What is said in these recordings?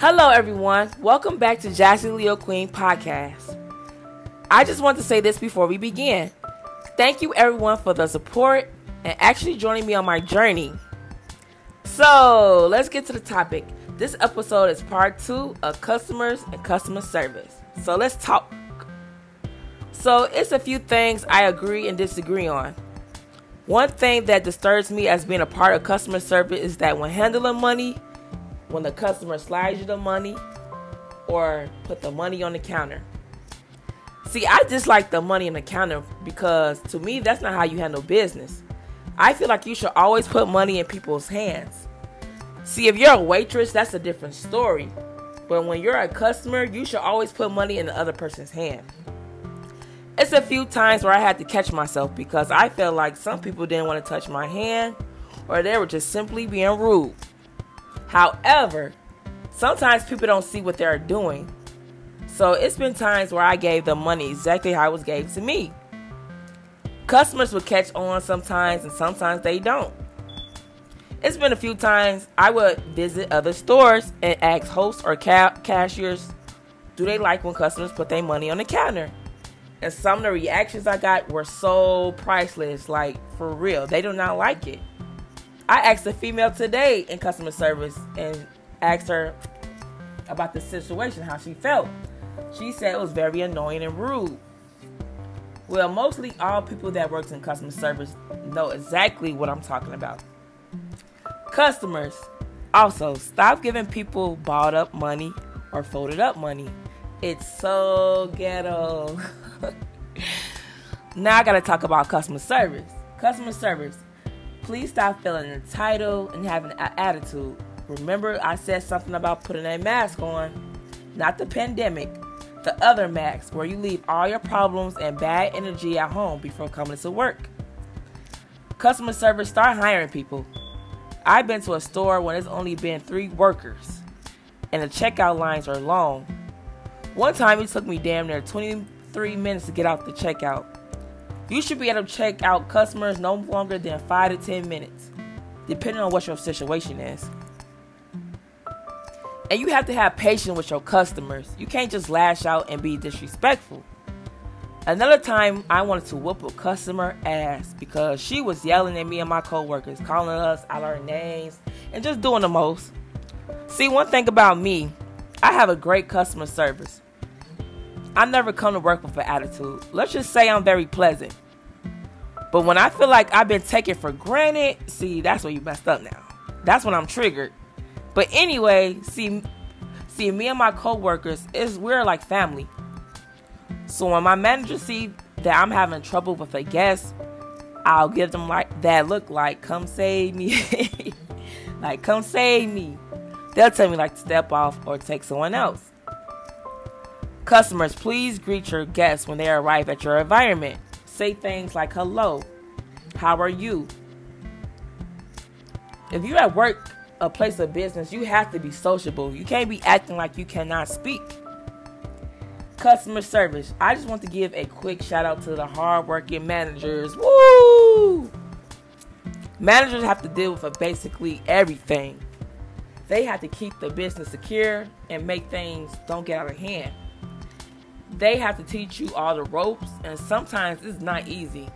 Hello, everyone. Welcome back to Jassy Leo Queen podcast. I just want to say this before we begin. Thank you, everyone, for the support and actually joining me on my journey. So, let's get to the topic. This episode is part two of customers and customer service. So, let's talk. So, it's a few things I agree and disagree on. One thing that disturbs me as being a part of customer service is that when handling money, when the customer slides you the money or put the money on the counter. See, I dislike the money on the counter because to me, that's not how you handle business. I feel like you should always put money in people's hands. See, if you're a waitress, that's a different story. But when you're a customer, you should always put money in the other person's hand. It's a few times where I had to catch myself because I felt like some people didn't want to touch my hand or they were just simply being rude. However, sometimes people don't see what they're doing. So it's been times where I gave them money exactly how it was gave to me. Customers would catch on sometimes and sometimes they don't. It's been a few times I would visit other stores and ask hosts or ca- cashiers, do they like when customers put their money on the counter? And some of the reactions I got were so priceless, like for real. They do not like it. I asked a female today in customer service and asked her about the situation, how she felt. She said it was very annoying and rude. Well, mostly all people that works in customer service know exactly what I'm talking about. Customers, also stop giving people bought up money or folded up money. It's so ghetto. now I gotta talk about customer service. Customer service Please stop feeling entitled and having an attitude. Remember, I said something about putting a mask on, not the pandemic, the other mask where you leave all your problems and bad energy at home before coming to work. Customer service, start hiring people. I've been to a store when it's only been three workers and the checkout lines are long. One time it took me damn near 23 minutes to get out the checkout. You should be able to check out customers no longer than 5 to 10 minutes, depending on what your situation is. And you have to have patience with your customers. You can't just lash out and be disrespectful. Another time, I wanted to whoop a customer ass because she was yelling at me and my coworkers, calling us out our names, and just doing the most. See, one thing about me, I have a great customer service. I never come to work with an attitude. Let's just say I'm very pleasant. But when I feel like I've been taken for granted, see, that's when you messed up now. That's when I'm triggered. But anyway, see, see, me and my coworkers is we're like family. So when my manager see that I'm having trouble with a guest, I'll give them like that look like, come save me. like, come save me. They'll tell me like to step off or take someone else. Customers, please greet your guests when they arrive at your environment. Say things like hello, how are you? If you're at work, a place of business, you have to be sociable. You can't be acting like you cannot speak. Customer service. I just want to give a quick shout out to the hardworking managers. Woo! Managers have to deal with basically everything. They have to keep the business secure and make things don't get out of hand they have to teach you all the ropes, and sometimes it's not easy.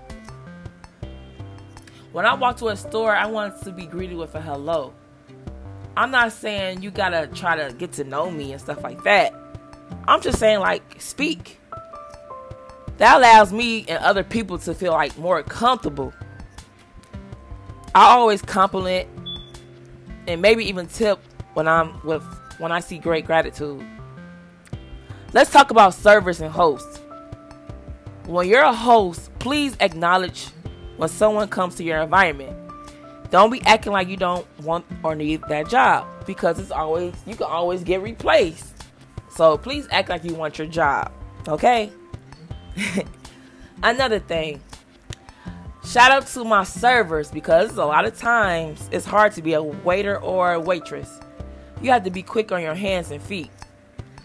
When I walk to a store, I want to be greeted with a hello. I'm not saying you gotta try to get to know me and stuff like that. I'm just saying, like, speak. That allows me and other people to feel like more comfortable. I always compliment and maybe even tip when I'm with when I see great gratitude. Let's talk about servers and hosts. When you're a host, please acknowledge when someone comes to your environment. Don't be acting like you don't want or need that job because it's always you can always get replaced. So please act like you want your job. Okay? Another thing. Shout out to my servers because a lot of times it's hard to be a waiter or a waitress. You have to be quick on your hands and feet.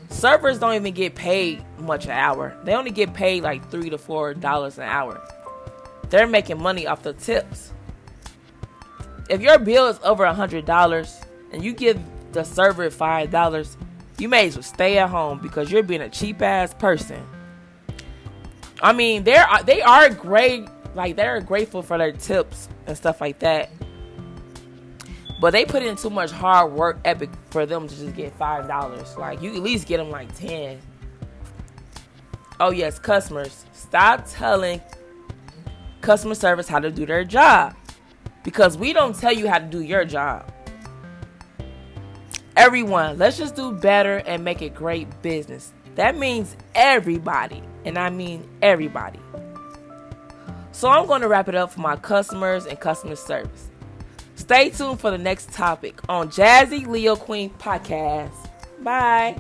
Servers don't even get paid much an hour. They only get paid like three to four dollars an hour. They're making money off the tips. If your bill is over a hundred dollars and you give the server five dollars, you may as well stay at home because you're being a cheap ass person. I mean, they're they are great, like they're grateful for their tips and stuff like that. But they put in too much hard work epic for them to just get five dollars. Like you at least get them like ten. Oh yes, customers, stop telling customer service how to do their job because we don't tell you how to do your job. Everyone, let's just do better and make it great business. That means everybody, and I mean everybody. So I'm going to wrap it up for my customers and customer service. Stay tuned for the next topic on Jazzy Leo Queen podcast. Bye.